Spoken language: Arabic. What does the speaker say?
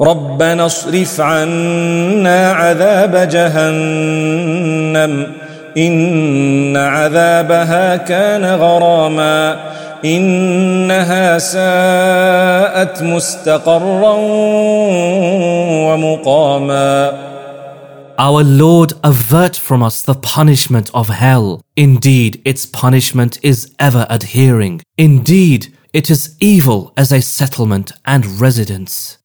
ربنا اصرف عنا عذاب جهنم ان عذابها كان غراما انها ساءت مستقرا ومقاما Our Lord, avert from us the punishment of hell. Indeed, its punishment is ever adhering. Indeed, it is evil as a settlement and residence.